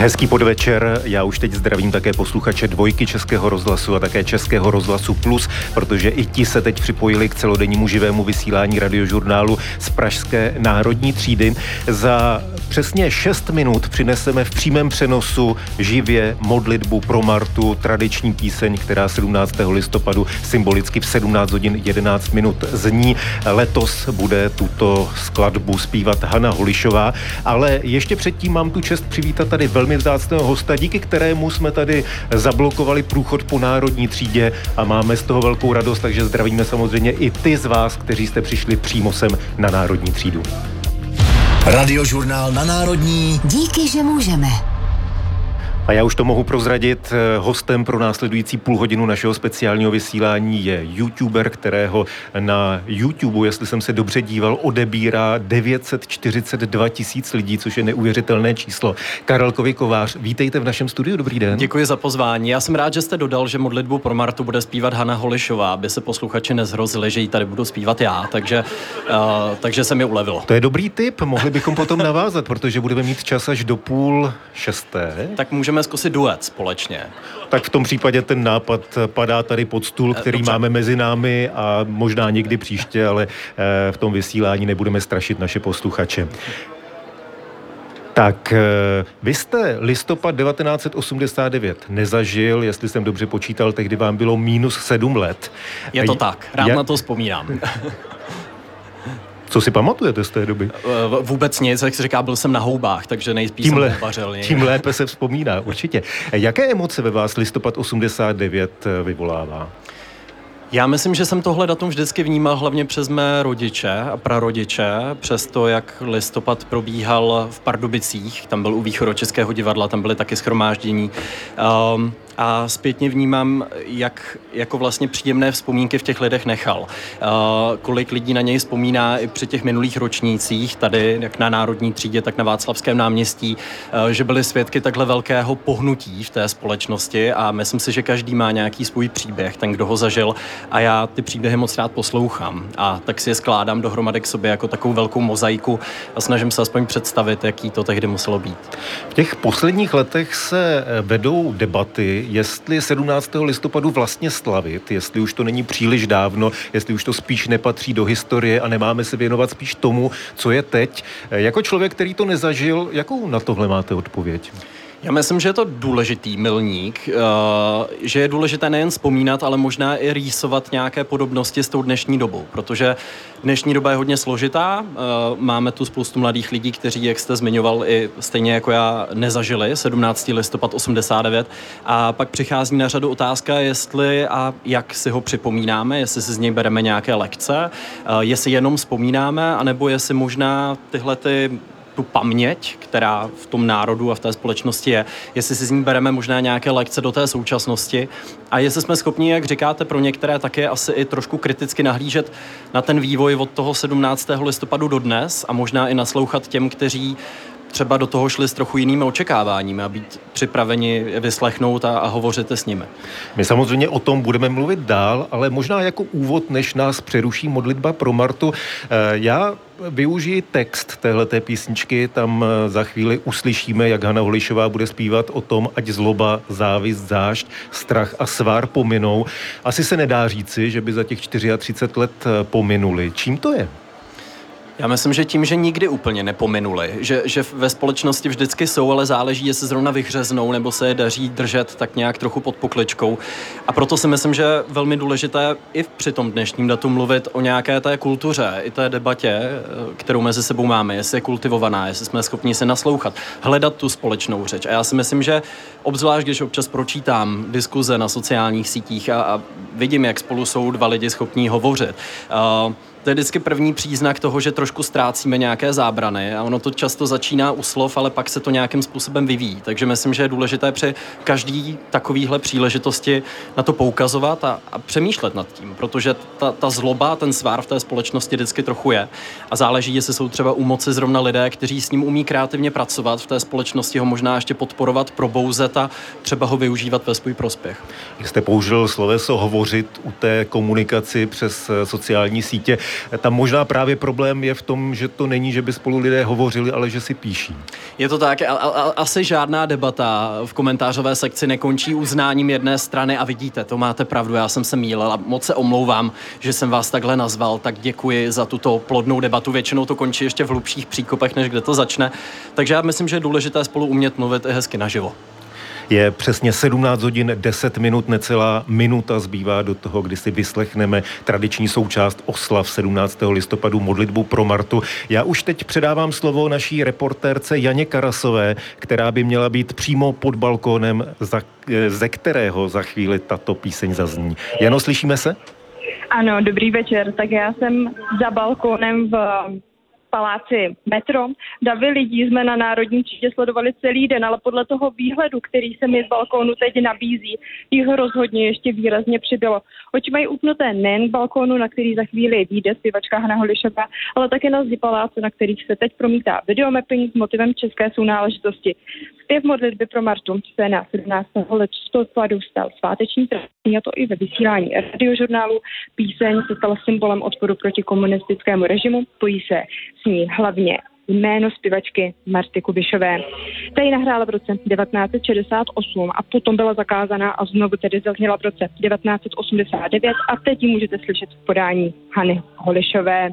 Hezký podvečer, já už teď zdravím také posluchače dvojky Českého rozhlasu a také Českého rozhlasu Plus, protože i ti se teď připojili k celodennímu živému vysílání radiožurnálu z Pražské národní třídy. Za přesně 6 minut přineseme v přímém přenosu živě modlitbu pro Martu, tradiční píseň, která 17. listopadu symbolicky v 17 hodin 11 minut zní. Letos bude tuto skladbu zpívat Hana Holišová, ale ještě předtím mám tu čest přivítat tady velmi vzácného hosta, díky kterému jsme tady zablokovali průchod po národní třídě a máme z toho velkou radost, takže zdravíme samozřejmě i ty z vás, kteří jste přišli přímo sem na národní třídu. Radiožurnál na Národní. Díky, že můžeme. A já už to mohu prozradit. Hostem pro následující půl hodinu našeho speciálního vysílání je youtuber, kterého na YouTube, jestli jsem se dobře díval, odebírá 942 tisíc lidí, což je neuvěřitelné číslo. Karel Kovář, vítejte v našem studiu, dobrý den. Děkuji za pozvání. Já jsem rád, že jste dodal, že modlitbu pro Martu bude zpívat Hana Holišová, aby se posluchači nezhrozili, že ji tady budu zpívat já, takže, uh, takže se mi ulevilo. To je dobrý tip, mohli bychom potom navázat, protože budeme mít čas až do půl šesté. Tak můžeme můžeme zkusit duet společně. Tak v tom případě ten nápad padá tady pod stůl, který Dobře. máme mezi námi a možná někdy příště, ale eh, v tom vysílání nebudeme strašit naše posluchače. Tak, eh, vy jste listopad 1989 nezažil, jestli jsem dobře počítal, tehdy vám bylo minus sedm let. Je to tak, rád Jak... na to vzpomínám. Co si pamatujete z té doby? Eh, vůbec nic, jak se říká, byl jsem na houbách, takže nejspíš tím jsem vařil. Tím lépe se vzpomíná, určitě. Jaké emoce ve vás listopad 89 eh, vyvolává? Já myslím, že jsem tohle datum vždycky vnímal hlavně přes mé rodiče a prarodiče, přes to, jak listopad probíhal v Pardubicích, tam byl u Východočeského divadla, tam byly taky schromáždění. Um, a zpětně vnímám, jak jako vlastně příjemné vzpomínky v těch lidech nechal. Uh, kolik lidí na něj vzpomíná i při těch minulých ročnících, tady jak na Národní třídě, tak na Václavském náměstí, uh, že byli svědky takhle velkého pohnutí v té společnosti a myslím si, že každý má nějaký svůj příběh, ten, kdo ho zažil a já ty příběhy moc rád poslouchám a tak si je skládám dohromady k sobě jako takovou velkou mozaiku a snažím se aspoň představit, jaký to tehdy muselo být. V těch posledních letech se vedou debaty, jestli 17. listopadu vlastně slavit, jestli už to není příliš dávno, jestli už to spíš nepatří do historie a nemáme se věnovat spíš tomu, co je teď. Jako člověk, který to nezažil, jakou na tohle máte odpověď? Já myslím, že je to důležitý milník, eh, že je důležité nejen vzpomínat, ale možná i rýsovat nějaké podobnosti s tou dnešní dobou, protože dnešní doba je hodně složitá. Eh, máme tu spoustu mladých lidí, kteří, jak jste zmiňoval, i stejně jako já nezažili 17. listopad 89 a pak přichází na řadu otázka, jestli a jak si ho připomínáme, jestli si z něj bereme nějaké lekce, eh, jestli jenom vzpomínáme, anebo jestli možná tyhle ty tu paměť, která v tom národu a v té společnosti je, jestli si z ní bereme možná nějaké lekce do té současnosti a jestli jsme schopni, jak říkáte, pro některé také asi i trošku kriticky nahlížet na ten vývoj od toho 17. listopadu do dnes a možná i naslouchat těm, kteří třeba do toho šli s trochu jinými očekáváními a být připraveni vyslechnout a, a hovořit s nimi. My samozřejmě o tom budeme mluvit dál, ale možná jako úvod, než nás přeruší modlitba pro Martu, eh, já využiji text téhleté písničky, tam eh, za chvíli uslyšíme, jak Hana Holišová bude zpívat o tom, ať zloba, závist, zášť, strach a svár pominou. Asi se nedá říci, že by za těch 34 let eh, pominuli. Čím to je? Já myslím, že tím, že nikdy úplně nepominuli, že, že ve společnosti vždycky jsou, ale záleží, jestli zrovna vyhřeznou nebo se je daří držet tak nějak trochu pod pokličkou. A proto si myslím, že velmi důležité i při tom dnešním datu mluvit o nějaké té kultuře, i té debatě, kterou mezi sebou máme, jestli je kultivovaná, jestli jsme schopni se naslouchat, hledat tu společnou řeč. A já si myslím, že obzvlášť, když občas pročítám diskuze na sociálních sítích a, a vidím, jak spolu jsou dva lidi schopní hovořit, uh, to je vždycky první příznak toho, že trošku ztrácíme nějaké zábrany a ono to často začíná u slov, ale pak se to nějakým způsobem vyvíjí. Takže myslím, že je důležité při každý takovýhle příležitosti na to poukazovat a, a přemýšlet nad tím, protože ta, ta zloba, ten svár v té společnosti vždycky trochu je a záleží, jestli jsou třeba u moci zrovna lidé, kteří s ním umí kreativně pracovat v té společnosti, ho možná ještě podporovat, probouzet a třeba ho využívat ve svůj prospěch. Jste použil sloveso hovořit u té komunikaci přes eh, sociální sítě. Tam možná právě problém je v tom, že to není, že by spolu lidé hovořili, ale že si píší. Je to tak. A, a, asi žádná debata v komentářové sekci nekončí uznáním jedné strany a vidíte, to máte pravdu, já jsem se mýlil a moc se omlouvám, že jsem vás takhle nazval, tak děkuji za tuto plodnou debatu. Většinou to končí ještě v hlubších příkopech, než kde to začne. Takže já myslím, že je důležité spolu umět mluvit i hezky naživo. Je přesně 17 hodin 10 minut, necelá minuta zbývá do toho, kdy si vyslechneme tradiční součást oslav 17. listopadu modlitbu pro Martu. Já už teď předávám slovo naší reportérce Janě Karasové, která by měla být přímo pod balkónem, ze kterého za chvíli tato píseň zazní. Jano, slyšíme se? Ano, dobrý večer. Tak já jsem za balkónem v paláci metro. Davy lidí jsme na Národní třídě sledovali celý den, ale podle toho výhledu, který se mi z balkónu teď nabízí, jich rozhodně ještě výrazně přibylo. Oči mají upnuté nejen k balkónu, na který za chvíli vyjde zpěvačka Hana Holišová, ale také na zdi paláce, na kterých se teď promítá videomapping s motivem české sounáležitosti. Zpěv modlitby pro Martu se na 17. listopadu stal sváteční tradicí, a to i ve vysílání radiožurnálu. Píseň se stala symbolem odporu proti komunistickému režimu, pojí se s ní hlavně jméno zpěvačky Marty Kubišové. Ta ji nahrála v roce 1968 a potom byla zakázaná a znovu tedy zazněla v roce 1989 a teď ji můžete slyšet v podání Hany Holišové.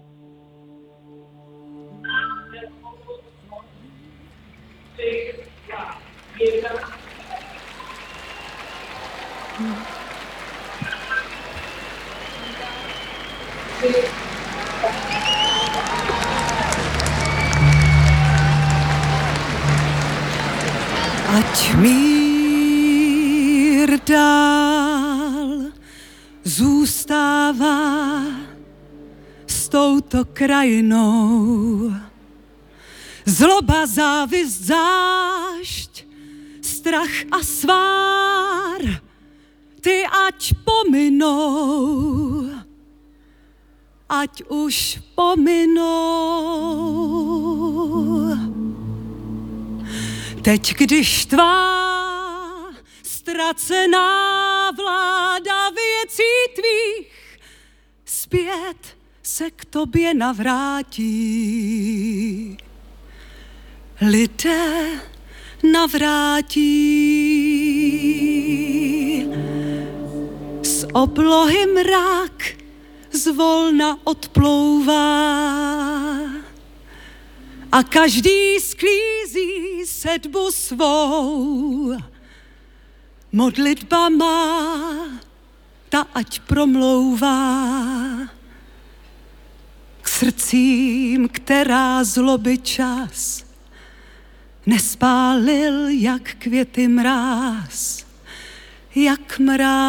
Ať mír dál zůstává s touto krajinou. Zloba, závist, zášť, strach a svár, ty ať pominou, ať už pominou. Teď, když tvá ztracená vláda věcí tvých zpět se k tobě navrátí. Lidé navrátí. Z oblohy mrak zvolna odplouvá a každý sklízí sedbu svou. Modlitba má, ta ať promlouvá k srdcím, která zloby čas nespálil jak květy mráz, jak mráz.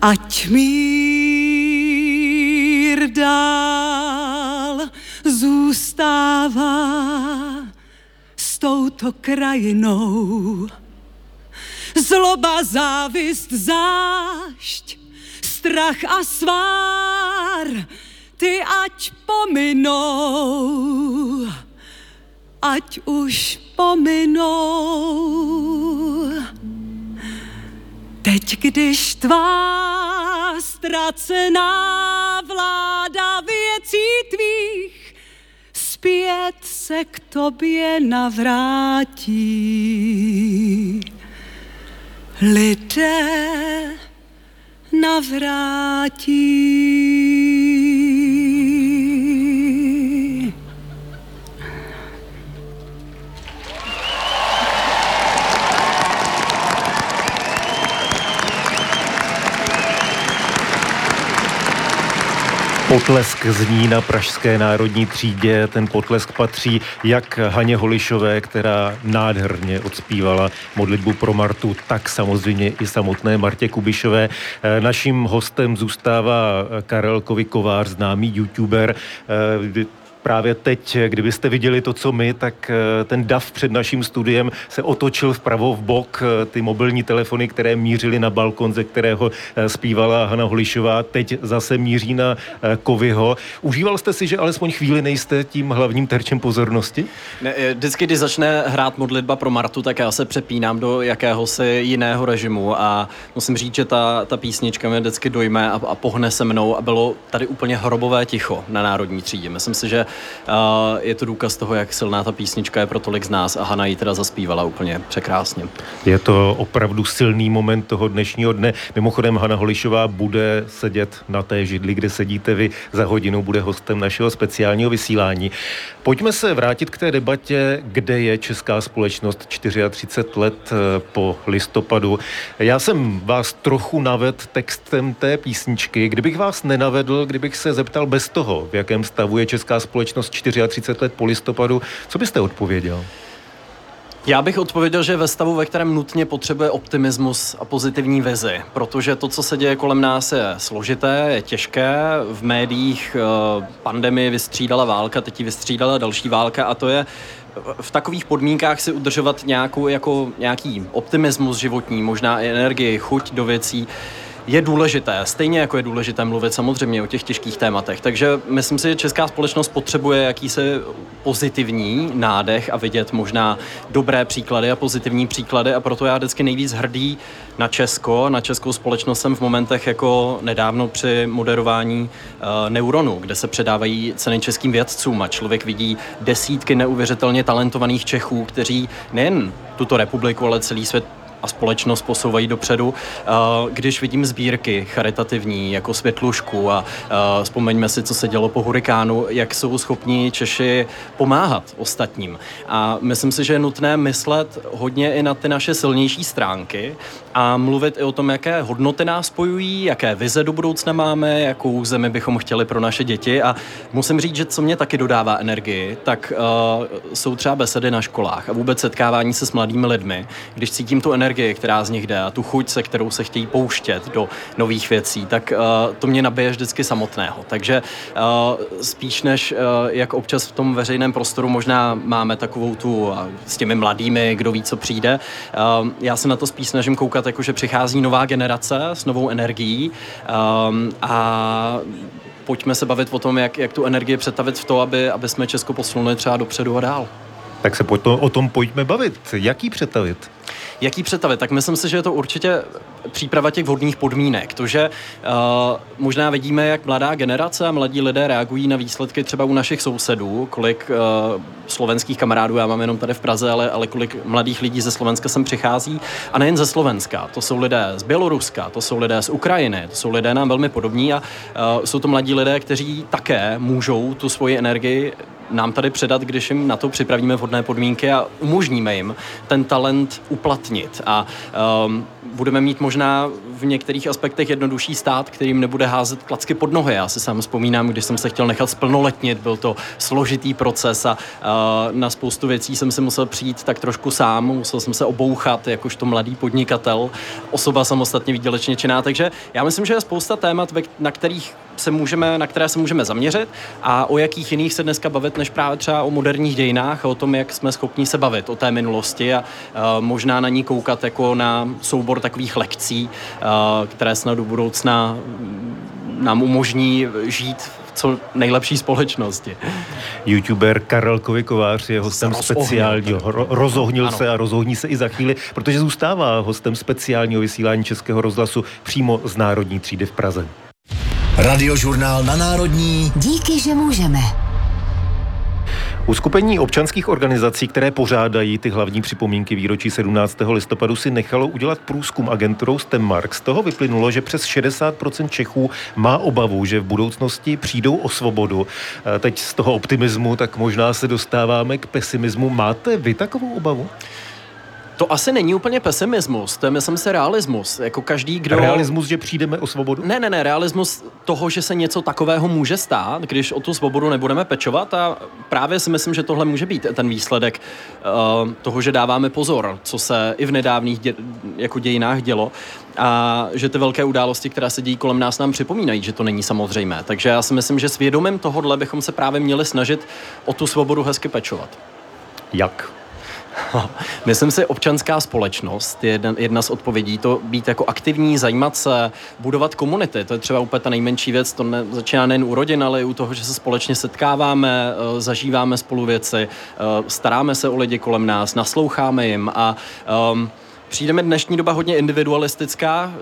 Ať mír dál zůstává s touto krajinou. Zloba, závist, zášť, strach a svár, ty ať pominou, ať už pominou. Teď, když tvá ztracená vláda věcí tvých zpět se k tobě navrátí. Lidé navrátí. Potlesk zní na Pražské národní třídě. Ten potlesk patří jak Haně Holišové, která nádherně odspívala modlitbu pro Martu, tak samozřejmě i samotné Martě Kubišové. Eh, naším hostem zůstává Karel Kovář, známý youtuber. Právě teď, kdybyste viděli to, co my, tak eh, ten dav před naším studiem se otočil vpravo v bok. Eh, ty mobilní telefony, které mířily na balkon, ze kterého eh, zpívala Hana Holišová, teď zase míří na Kovyho. Užíval jste si, že alespoň chvíli nejste tím hlavním terčem pozornosti? Ne, vždycky, když začne hrát modlitba pro Martu, tak já se přepínám do jakéhosi jiného režimu a musím říct, že ta, ta písnička mě vždycky dojme a, a pohne se mnou a bylo tady úplně hrobové ticho na Národní třídě. Myslím si, že je to důkaz toho, jak silná ta písnička je pro tolik z nás a Hana ji teda zaspívala úplně překrásně. Je to opravdu silný moment toho dnešního dne. Mimochodem Hana Holišová bude sedět na té židli, kde sedíte vy. Za hodinu bude hostem našeho speciálního vysílání. Pojďme se vrátit k té debatě, kde je česká společnost 34 let eh, po listopadu. Já jsem vás trochu naved textem té písničky. Kdybych vás nenavedl, kdybych se zeptal bez toho, v jakém stavu je česká společnost 34 let po listopadu, co byste odpověděl? Já bych odpověděl, že ve stavu, ve kterém nutně potřebuje optimismus a pozitivní vizi, protože to, co se děje kolem nás, je složité, je těžké. V médiích eh, pandemii vystřídala válka, teď ji vystřídala další válka a to je v takových podmínkách si udržovat nějakou, jako nějaký optimismus životní, možná i energii, chuť do věcí, je důležité, stejně jako je důležité mluvit samozřejmě o těch těžkých tématech. Takže myslím si, že česká společnost potřebuje jakýsi pozitivní nádech a vidět možná dobré příklady a pozitivní příklady a proto já vždycky nejvíc hrdý na Česko, na českou společnost jsem v momentech jako nedávno při moderování uh, Neuronu, kde se předávají ceny českým vědcům a člověk vidí desítky neuvěřitelně talentovaných Čechů, kteří nejen tuto republiku, ale celý svět a společnost posouvají dopředu. Když vidím sbírky charitativní jako Světlušku a vzpomeňme si, co se dělo po hurikánu, jak jsou schopni Češi pomáhat ostatním. A myslím si, že je nutné myslet hodně i na ty naše silnější stránky a mluvit i o tom, jaké hodnoty nás spojují, jaké vize do budoucna máme, jakou zemi bychom chtěli pro naše děti. A musím říct, že co mě taky dodává energii, tak uh, jsou třeba besedy na školách a vůbec setkávání se s mladými lidmi, když cítím tu energii energii, která z nich jde a tu chuť, se kterou se chtějí pouštět do nových věcí, tak uh, to mě nabije vždycky samotného. Takže uh, spíš než uh, jak občas v tom veřejném prostoru možná máme takovou tu uh, s těmi mladými, kdo ví, co přijde, uh, já se na to spíš snažím koukat, jako že přichází nová generace s novou energií um, a pojďme se bavit o tom, jak, jak tu energii přetavit v to, aby, aby jsme Česko posunuli třeba dopředu a dál. Tak se o tom pojďme bavit. Jaký přetavit? Jaký představit? Tak myslím si, že je to určitě příprava těch vhodných podmínek. To, že uh, možná vidíme, jak mladá generace a mladí lidé reagují na výsledky třeba u našich sousedů, kolik uh, slovenských kamarádů já mám jenom tady v Praze, ale, ale kolik mladých lidí ze Slovenska sem přichází. A nejen ze Slovenska, to jsou lidé z Běloruska, to jsou lidé z Ukrajiny, to jsou lidé nám velmi podobní a uh, jsou to mladí lidé, kteří také můžou tu svoji energii nám tady předat, když jim na to připravíme vhodné podmínky a umožníme jim ten talent uplatnit. A um, budeme mít možná v některých aspektech jednodušší stát, kterým nebude házet klacky pod nohy. Já si sám vzpomínám, když jsem se chtěl nechat splnoletnit, byl to složitý proces a uh, na spoustu věcí jsem si musel přijít tak trošku sám, musel jsem se obouchat jakožto mladý podnikatel, osoba samostatně výdělečně činná, takže já myslím, že je spousta témat, na kterých se můžeme, na které se můžeme zaměřit a o jakých jiných se dneska bavit, než právě třeba o moderních dějinách a o tom, jak jsme schopni se bavit o té minulosti a uh, možná na ní koukat jako na soubor takových lekcí, uh, které snad do budoucna nám umožní žít v co nejlepší společnosti. YouTuber Karel Kovikovář je hostem speciálního, ro, rozohnil ano. se a rozohní se i za chvíli, protože zůstává hostem speciálního vysílání Českého rozhlasu přímo z Národní třídy v Praze. Radiožurnál na Národní. Díky, že můžeme. Uskupení občanských organizací, které pořádají ty hlavní připomínky výročí 17. listopadu, si nechalo udělat průzkum agenturou Stemmark. Z toho vyplynulo, že přes 60% Čechů má obavu, že v budoucnosti přijdou o svobodu. Teď z toho optimismu tak možná se dostáváme k pesimismu. Máte vy takovou obavu? To asi není úplně pesimismus, to je myslím si realismus. Jako každý, kdo... Realismus, že přijdeme o svobodu? Ne, ne, ne, realismus toho, že se něco takového může stát, když o tu svobodu nebudeme pečovat a právě si myslím, že tohle může být ten výsledek uh, toho, že dáváme pozor, co se i v nedávných dě, jako dějinách dělo a že ty velké události, které se dějí kolem nás, nám připomínají, že to není samozřejmé. Takže já si myslím, že s vědomím tohohle bychom se právě měli snažit o tu svobodu hezky pečovat. Jak? Myslím si, občanská společnost je jedna, jedna z odpovědí, to být jako aktivní, zajímat se, budovat komunity. To je třeba úplně ta nejmenší věc, to ne, začíná nejen u rodin, ale i u toho, že se společně setkáváme, eh, zažíváme spolu věci, eh, staráme se o lidi kolem nás, nasloucháme jim a um, přijde mi dnešní doba hodně individualistická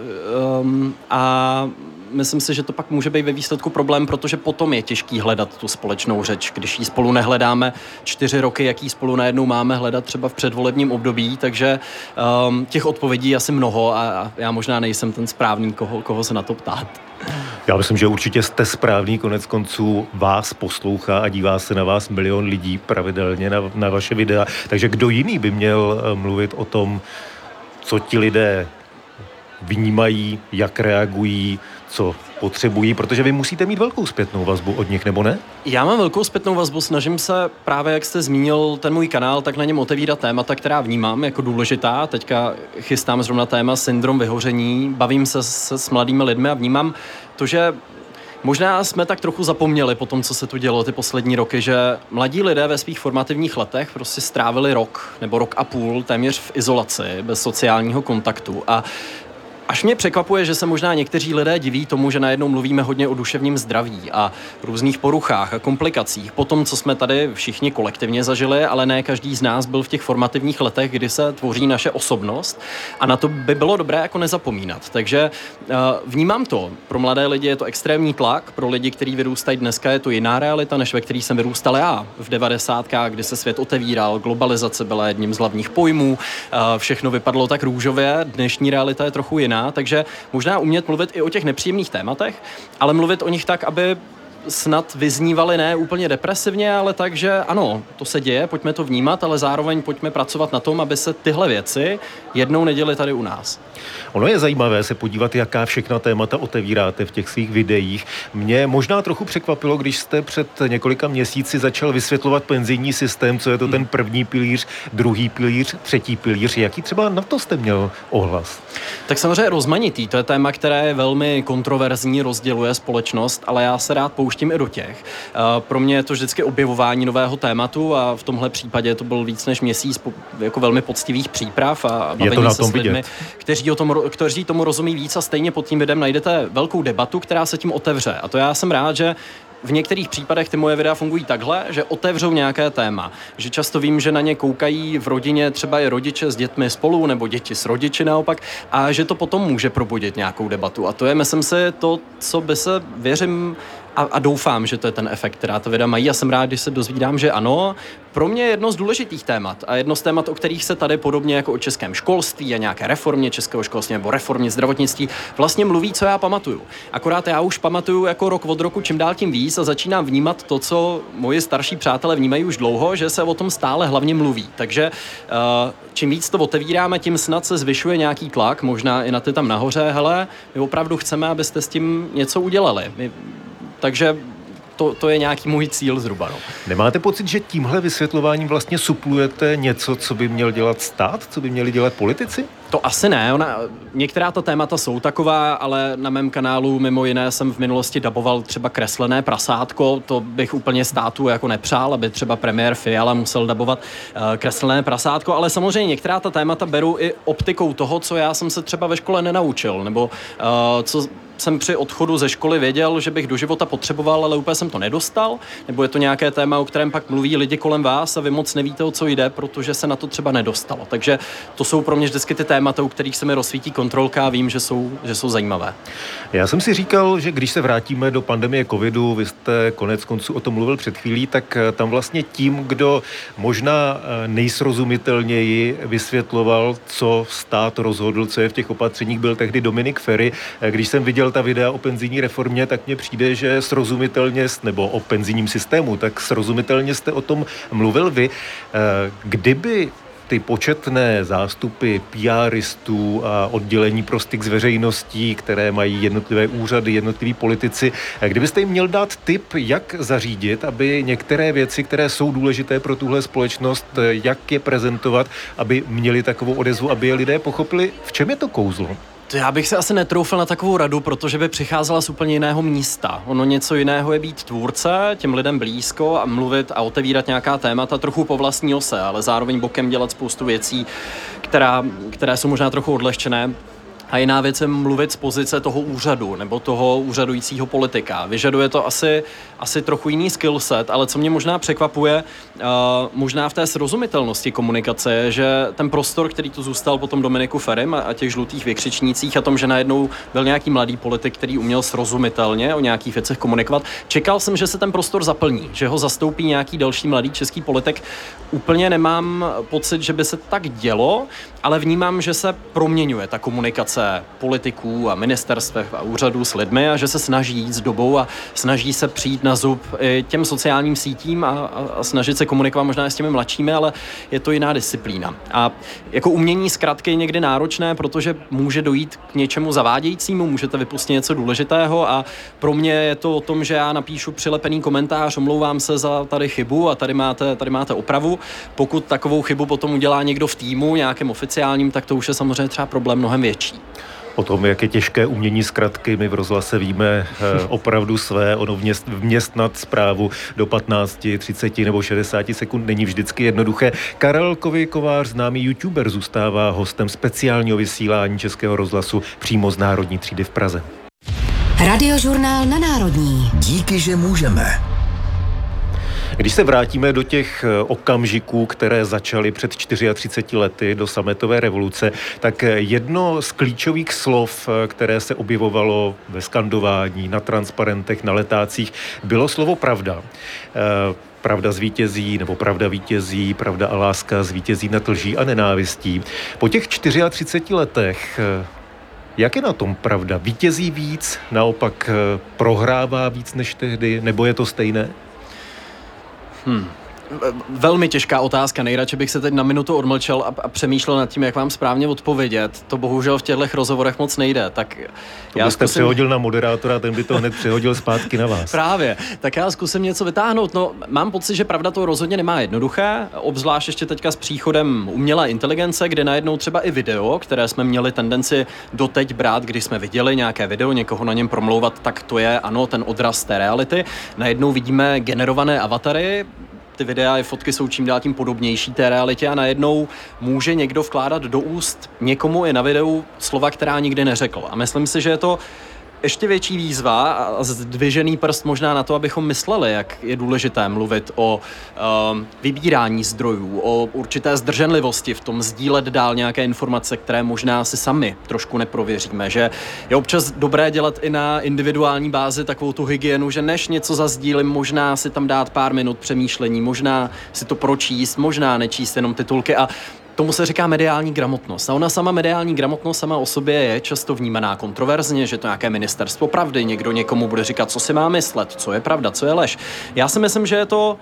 um, a myslím si, že to pak může být ve výsledku problém, protože potom je těžký hledat tu společnou řeč, když ji spolu nehledáme čtyři roky, jaký spolu najednou máme hledat třeba v předvolebním období, takže um, těch odpovědí je asi mnoho a já možná nejsem ten správný, koho, koho se na to ptát. Já myslím, že určitě jste správný, konec konců vás poslouchá a dívá se na vás milion lidí pravidelně na, na vaše videa, takže kdo jiný by měl eh, mluvit o tom, co ti lidé vnímají, jak reagují, co potřebují, protože vy musíte mít velkou zpětnou vazbu od nich, nebo ne? Já mám velkou zpětnou vazbu, snažím se právě, jak jste zmínil ten můj kanál, tak na něm otevírat témata, která vnímám jako důležitá. Teďka chystám zrovna téma syndrom vyhoření, bavím se s, s mladými lidmi a vnímám to, že Možná jsme tak trochu zapomněli po tom, co se tu dělo ty poslední roky, že mladí lidé ve svých formativních letech prostě strávili rok nebo rok a půl téměř v izolaci, bez sociálního kontaktu. A Až mě překvapuje, že se možná někteří lidé diví tomu, že najednou mluvíme hodně o duševním zdraví a různých poruchách a komplikacích. Po tom, co jsme tady všichni kolektivně zažili, ale ne každý z nás byl v těch formativních letech, kdy se tvoří naše osobnost a na to by bylo dobré jako nezapomínat. Takže uh, vnímám to. Pro mladé lidi je to extrémní tlak, pro lidi, kteří vyrůstají dneska, je to jiná realita, než ve který jsem vyrůstal já v devadesátkách, kdy se svět otevíral, globalizace byla jedním z hlavních pojmů, uh, všechno vypadlo tak růžově, dnešní realita je trochu jiná takže možná umět mluvit i o těch nepříjemných tématech, ale mluvit o nich tak, aby snad vyznívaly ne úplně depresivně, ale tak, že ano, to se děje, pojďme to vnímat, ale zároveň pojďme pracovat na tom, aby se tyhle věci jednou neděly tady u nás. Ono je zajímavé se podívat, jaká všechna témata otevíráte v těch svých videích. Mě možná trochu překvapilo, když jste před několika měsíci začal vysvětlovat penzijní systém, co je to ten první pilíř, druhý pilíř, třetí pilíř. Jaký třeba na to jste měl ohlas? Tak samozřejmě rozmanitý. To je téma, které je velmi kontroverzní, rozděluje společnost, ale já se rád pouštím i do těch. Pro mě je to vždycky objevování nového tématu a v tomhle případě to byl víc než měsíc jako velmi poctivých příprav a bavení je to na tom se s lidmi, vidět. kteří, o tom, kteří tomu rozumí víc a stejně pod tím videem najdete velkou debatu, která se tím otevře. A to já jsem rád, že v některých případech ty moje videa fungují takhle, že otevřou nějaké téma. Že často vím, že na ně koukají v rodině třeba i rodiče s dětmi spolu, nebo děti s rodiči naopak, a že to potom může probudit nějakou debatu. A to je, myslím si, to, co by se, věřím, a, a doufám, že to je ten efekt, která to videa mají. A jsem rád, když se dozvídám, že ano. Pro mě je jedno z důležitých témat a jedno z témat, o kterých se tady podobně jako o českém školství a nějaké reformě českého školství nebo reformě zdravotnictví vlastně mluví, co já pamatuju. Akorát já už pamatuju jako rok od roku čím dál tím víc a začínám vnímat to, co moji starší přátelé vnímají už dlouho, že se o tom stále hlavně mluví. Takže uh, čím víc to otevíráme, tím snad se zvyšuje nějaký tlak, možná i na ty tam nahoře, hele, my opravdu chceme, abyste s tím něco udělali. My takže to, to je nějaký můj cíl zhruba. No. Nemáte pocit, že tímhle vysvětlováním vlastně suplujete něco, co by měl dělat stát, co by měli dělat politici? To asi ne. Ona, některá ta témata jsou taková, ale na mém kanálu mimo jiné jsem v minulosti daboval třeba kreslené prasátko. To bych úplně státu jako nepřál, aby třeba premiér Fiala musel dabovat uh, kreslené prasátko, ale samozřejmě některá ta témata beru i optikou toho, co já jsem se třeba ve škole nenaučil, nebo uh, co jsem při odchodu ze školy věděl, že bych do života potřeboval, ale úplně jsem to nedostal, nebo je to nějaké téma, o kterém pak mluví lidi kolem vás a vy moc nevíte, o co jde, protože se na to třeba nedostalo. Takže to jsou pro mě vždycky ty témata, u kterých se mi rozsvítí kontrolka a vím, že jsou, že jsou zajímavé. Já jsem si říkal, že když se vrátíme do pandemie covidu, vy jste konec konců o tom mluvil před chvílí, tak eh, tam vlastně tím, kdo možná eh, nejsrozumitelněji vysvětloval, co stát rozhodl, co je v těch opatřeních, byl tehdy Dominik Ferry. Eh, když jsem viděl ta videa o penzijní reformě, tak mně přijde, že srozumitelně, nebo o penzijním systému, tak srozumitelně jste o tom mluvil vy. Kdyby ty početné zástupy PRistů a oddělení pro styk s veřejností, které mají jednotlivé úřady, jednotliví politici, kdybyste jim měl dát tip, jak zařídit, aby některé věci, které jsou důležité pro tuhle společnost, jak je prezentovat, aby měli takovou odezvu, aby je lidé pochopili, v čem je to kouzlo? To já bych se asi netroufil na takovou radu, protože by přicházela z úplně jiného místa. Ono něco jiného je být tvůrce, těm lidem blízko a mluvit a otevírat nějaká témata trochu po vlastní ose, ale zároveň bokem dělat spoustu věcí, která, které jsou možná trochu odlehčené a jiná věc je mluvit z pozice toho úřadu nebo toho úřadujícího politika. Vyžaduje to asi, asi trochu jiný skillset, ale co mě možná překvapuje, uh, možná v té srozumitelnosti komunikace, je, že ten prostor, který tu zůstal potom Dominiku Ferim a, a těch žlutých vykřičnících a tom, že najednou byl nějaký mladý politik, který uměl srozumitelně o nějakých věcech komunikovat, čekal jsem, že se ten prostor zaplní, že ho zastoupí nějaký další mladý český politik. Úplně nemám pocit, že by se tak dělo, ale vnímám, že se proměňuje ta komunikace politiků a ministerstv a úřadů s lidmi a že se snaží jít s dobou a snaží se přijít na zub těm sociálním sítím a, a, a snažit se komunikovat možná s těmi mladšími, ale je to jiná disciplína. A jako umění zkratky je někdy náročné, protože může dojít k něčemu zavádějícímu, můžete vypustit něco důležitého a pro mě je to o tom, že já napíšu přilepený komentář, omlouvám se za tady chybu a tady máte, tady máte opravu. Pokud takovou chybu potom udělá někdo v týmu, nějakém oficiálním oficiálním, tak to už je samozřejmě třeba problém mnohem větší. O tom, jak je těžké umění zkratky, my v rozhlase víme eh, opravdu své. Ono vměst, vměstnat zprávu do 15, 30 nebo 60 sekund není vždycky jednoduché. Karel Kovy Kovář, známý youtuber, zůstává hostem speciálního vysílání Českého rozhlasu přímo z Národní třídy v Praze. Radiožurnál na Národní. Díky, že můžeme. Když se vrátíme do těch eh, okamžiků, které začaly před 34 lety do sametové revoluce, tak eh, jedno z klíčových slov, eh, které se objevovalo ve skandování, na transparentech, na letácích, bylo slovo pravda pravda zvítězí, nebo pravda vítězí, pravda a láska zvítězí nad lží a nenávistí. Po těch 34 letech jak je na tom pravda? Vítězí víc, naopak prohrává víc než tehdy, nebo je to stejné? Hmm. Velmi těžká otázka. Nejradši bych se teď na minutu odmlčel a, a přemýšlel nad tím, jak vám správně odpovědět. To bohužel v těchto rozhovorech moc nejde. Tak to já zkusím... přehodil na moderátora, ten by to hned přehodil zpátky na vás. Právě. Tak já zkusím něco vytáhnout. No, mám pocit, že pravda to rozhodně nemá jednoduché, obzvlášť ještě teďka s příchodem umělé inteligence, kde najednou třeba i video, které jsme měli tendenci doteď brát, když jsme viděli nějaké video, někoho na něm promlouvat, tak to je ano, ten odraz té reality. Najednou vidíme generované avatary, ty videa i fotky jsou čím dál tím podobnější té realitě a najednou může někdo vkládat do úst někomu i na videu slova, která nikdy neřekl. A myslím si, že je to ještě větší výzva a zdvižený prst možná na to, abychom mysleli, jak je důležité mluvit o um, vybírání zdrojů, o určité zdrženlivosti v tom sdílet dál nějaké informace, které možná si sami trošku neprověříme, že je občas dobré dělat i na individuální bázi takovou tu hygienu, že než něco zazdílím, možná si tam dát pár minut přemýšlení, možná si to pročíst, možná nečíst jenom titulky a Tomu se říká mediální gramotnost. A ona sama mediální gramotnost sama o sobě je často vnímaná kontroverzně, že to nějaké ministerstvo pravdy, někdo někomu bude říkat, co si má myslet, co je pravda, co je lež. Já si myslím, že je to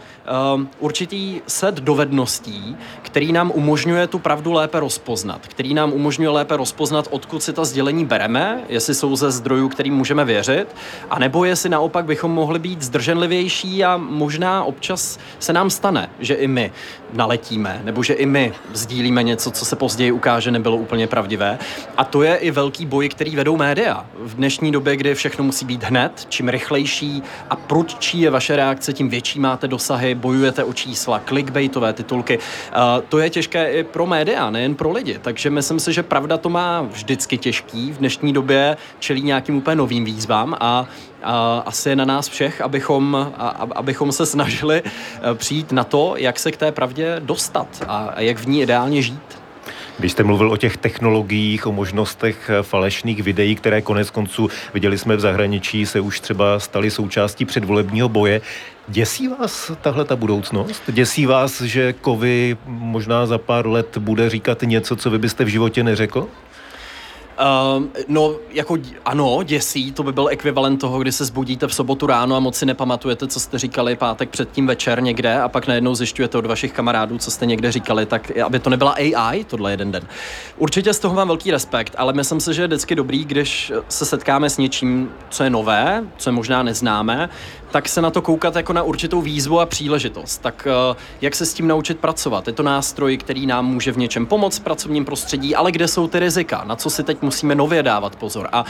um, určitý set dovedností, který nám umožňuje tu pravdu lépe rozpoznat, který nám umožňuje lépe rozpoznat, odkud si ta sdělení bereme, jestli jsou ze zdrojů, kterým můžeme věřit, a nebo jestli naopak bychom mohli být zdrženlivější a možná občas se nám stane, že i my naletíme, nebo že i my sdílíme vymýšlíme něco, co se později ukáže nebylo úplně pravdivé. A to je i velký boj, který vedou média. V dnešní době, kdy všechno musí být hned, čím rychlejší a prudčí je vaše reakce, tím větší máte dosahy, bojujete o čísla, clickbaitové titulky. Uh, to je těžké i pro média, nejen pro lidi. Takže myslím si, že pravda to má vždycky těžký. V dnešní době čelí nějakým úplně novým výzvám a a asi je na nás všech, abychom, a, abychom se snažili eh, přijít na to, jak se k té pravdě dostat a jak v ní ideálně žít. Když jste mluvil o těch technologiích, o možnostech eh, falešných videí, které konec konců viděli jsme v zahraničí, se už třeba staly součástí předvolebního boje. Děsí vás tahle ta budoucnost? Děsí vás, že kovy možná za pár let bude říkat něco, co vy byste v životě neřekl? Uh, no, jako ano, děsí, to by byl ekvivalent toho, kdy se zbudíte v sobotu ráno a moc si nepamatujete, co jste říkali pátek předtím večer někde a pak najednou zjišťujete od vašich kamarádů, co jste někde říkali, tak aby to nebyla AI, tohle jeden den. Určitě z toho mám velký respekt, ale myslím si, že je vždycky dobrý, když se setkáme s něčím, co je nové, co je možná neznáme, tak se na to koukat jako na určitou výzvu a příležitost. Tak uh, jak se s tím naučit pracovat? Je to nástroj, který nám může v něčem pomoct v pracovním prostředí, ale kde jsou ty rizika? Na co si teď musíme nově dávat pozor? A uh,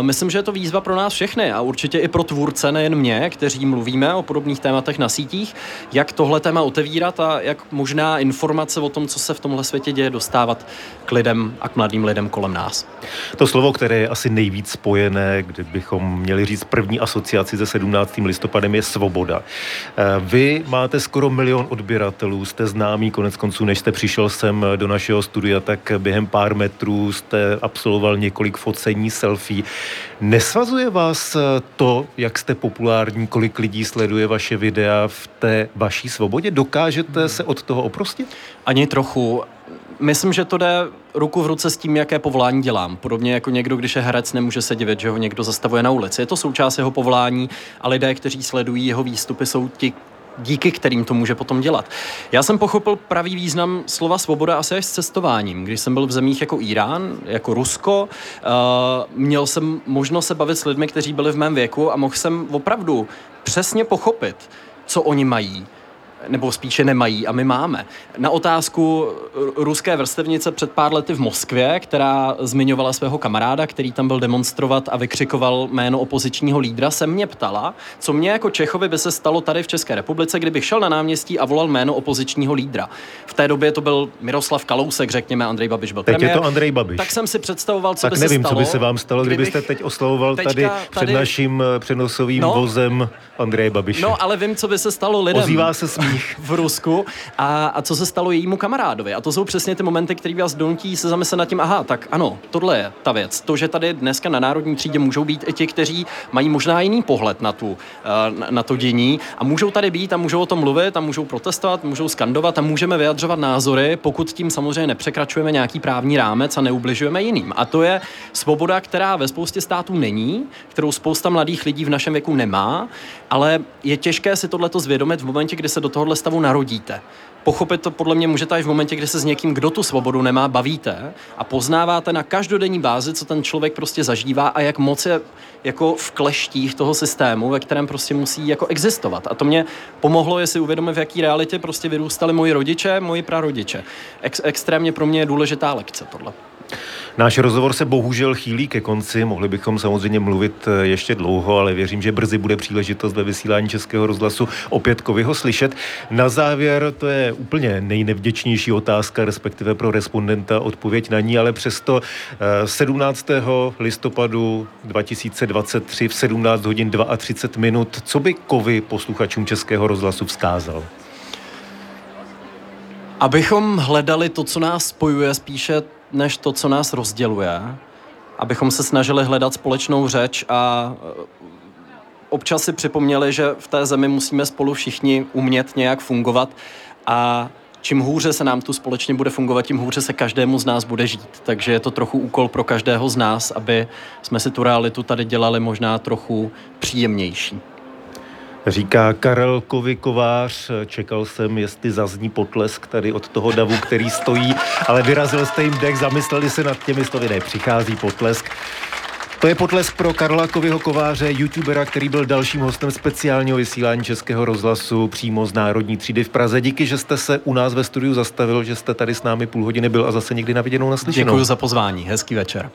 myslím, že je to výzva pro nás všechny a určitě i pro tvůrce, nejen mě, kteří mluvíme o podobných tématech na sítích, jak tohle téma otevírat a jak možná informace o tom, co se v tomhle světě děje, dostávat k lidem a k mladým lidem kolem nás. To slovo, které je asi nejvíc spojené, kdybychom měli říct první asociaci ze 17 listopadem je svoboda. Eh, vy máte skoro milion odběratelů, jste známý konec konců, než jste přišel sem do našeho studia, tak během pár metrů jste absolvoval několik focení, selfie. Nesvazuje vás eh, to, jak jste populární, kolik lidí sleduje vaše videa v té vaší svobodě? Dokážete se od toho oprostit? Ani trochu. Myslím, že to jde ruku v ruce s tím, jaké povolání dělám. Podobně jako někdo, když je herec, nemůže se divit, že ho někdo zastavuje na ulici. Je to součást jeho povolání a lidé, kteří sledují jeho výstupy, jsou ti, díky kterým to může potom dělat. Já jsem pochopil pravý význam slova svoboda asi až s cestováním. Když jsem byl v zemích jako Irán, jako Rusko, uh, měl jsem možnost se bavit s lidmi, kteří byli v mém věku a mohl jsem opravdu přesně pochopit, co oni mají, nebo spíše nemají a my máme. Na otázku ruské vrstevnice před pár lety v Moskvě, která zmiňovala svého kamaráda, který tam byl demonstrovat a vykřikoval jméno opozičního lídra, se mě ptala, co mě jako Čechovi by se stalo tady v České republice, kdybych šel na náměstí a volal jméno opozičního lídra. V té době to byl Miroslav Kalousek, řekněme, Andrej Babiš byl Teď premiér. je to Andrej Babiš. Tak jsem si představoval, co tak by nevím, se stalo. co by se vám stalo, kdybyste teď oslovoval tady, tady před naším eh, přenosovým no, vozem Andreje Babiše. No, ale vím, co by se stalo lidem. Ozývá se smích. v Rusku a, a co se stalo jejímu kamarádovi. A to jsou přesně ty momenty, které vás donutí se zamyslet nad tím, aha, tak ano, tohle je ta věc. To, že tady dneska na národní třídě můžou být i ti, kteří mají možná jiný pohled na, tu, eh, na, na to dění a můžou tady být a můžou o tom mluvit a můžou protestovat, můžou skandovat a můžeme vyjadřovat názory, pokud tím samozřejmě nepřekračujeme nějaký právní rámec a neubližujeme jiným. A to je svoboda, která ve spoustě států není, kterou spousta mladých lidí v našem věku nemá, ale je těžké si tohleto zvědomit v momentě, kdy se do tohohle stavu narodíte. Pochopit to podle mě můžete až v momentě, kdy se s někým, kdo tu svobodu nemá, bavíte a poznáváte na každodenní bázi, co ten člověk prostě zažívá a jak moc je jako v kleštích toho systému, ve kterém prostě musí jako existovat. A to mě pomohlo, jestli uvědomit, v jaký realitě prostě vyrůstali moji rodiče, moji prarodiče. Ex- extrémně pro mě je důležitá lekce tohle. Náš rozhovor se bohužel chýlí ke konci. Mohli bychom samozřejmě mluvit eh, ještě dlouho, ale věřím, že brzy bude příležitost ve vysílání Českého rozhlasu opět Kovyho slyšet. Na závěr to je úplně nejnevděčnější otázka, respektive pro respondenta odpověď na ní, ale přesto 17. Eh, listopadu 2023 v 17 hodin 32 minut, co by Kovy posluchačům Českého rozhlasu vzkázal? Abychom hledali to, co nás spojuje, spíše než to, co nás rozděluje, abychom se snažili hledat společnou řeč a e, občas si připomněli, že v té zemi musíme spolu všichni umět nějak fungovat a čím hůře se nám tu společně bude fungovat, tím hůře se každému z nás bude žít. Takže je to trochu úkol pro každého z nás, aby jsme si tu realitu tady dělali možná trochu příjemnější. Říká Karel Kovikovář, čekal jsem, jestli zazní potlesk tady od toho davu, který stojí, ale vyrazil jste jim dech, zamysleli se nad těmi slovy, ne, přichází potlesk. To je potlesk pro Karla Kovyho Kováře, youtubera, který byl dalším hostem speciálního vysílání Českého rozhlasu přímo z Národní třídy v Praze. Díky, že jste se u nás ve studiu zastavil, že jste tady s námi půl hodiny byl a zase někdy na viděnou naslyšenou. Děkuji za pozvání, hezký večer.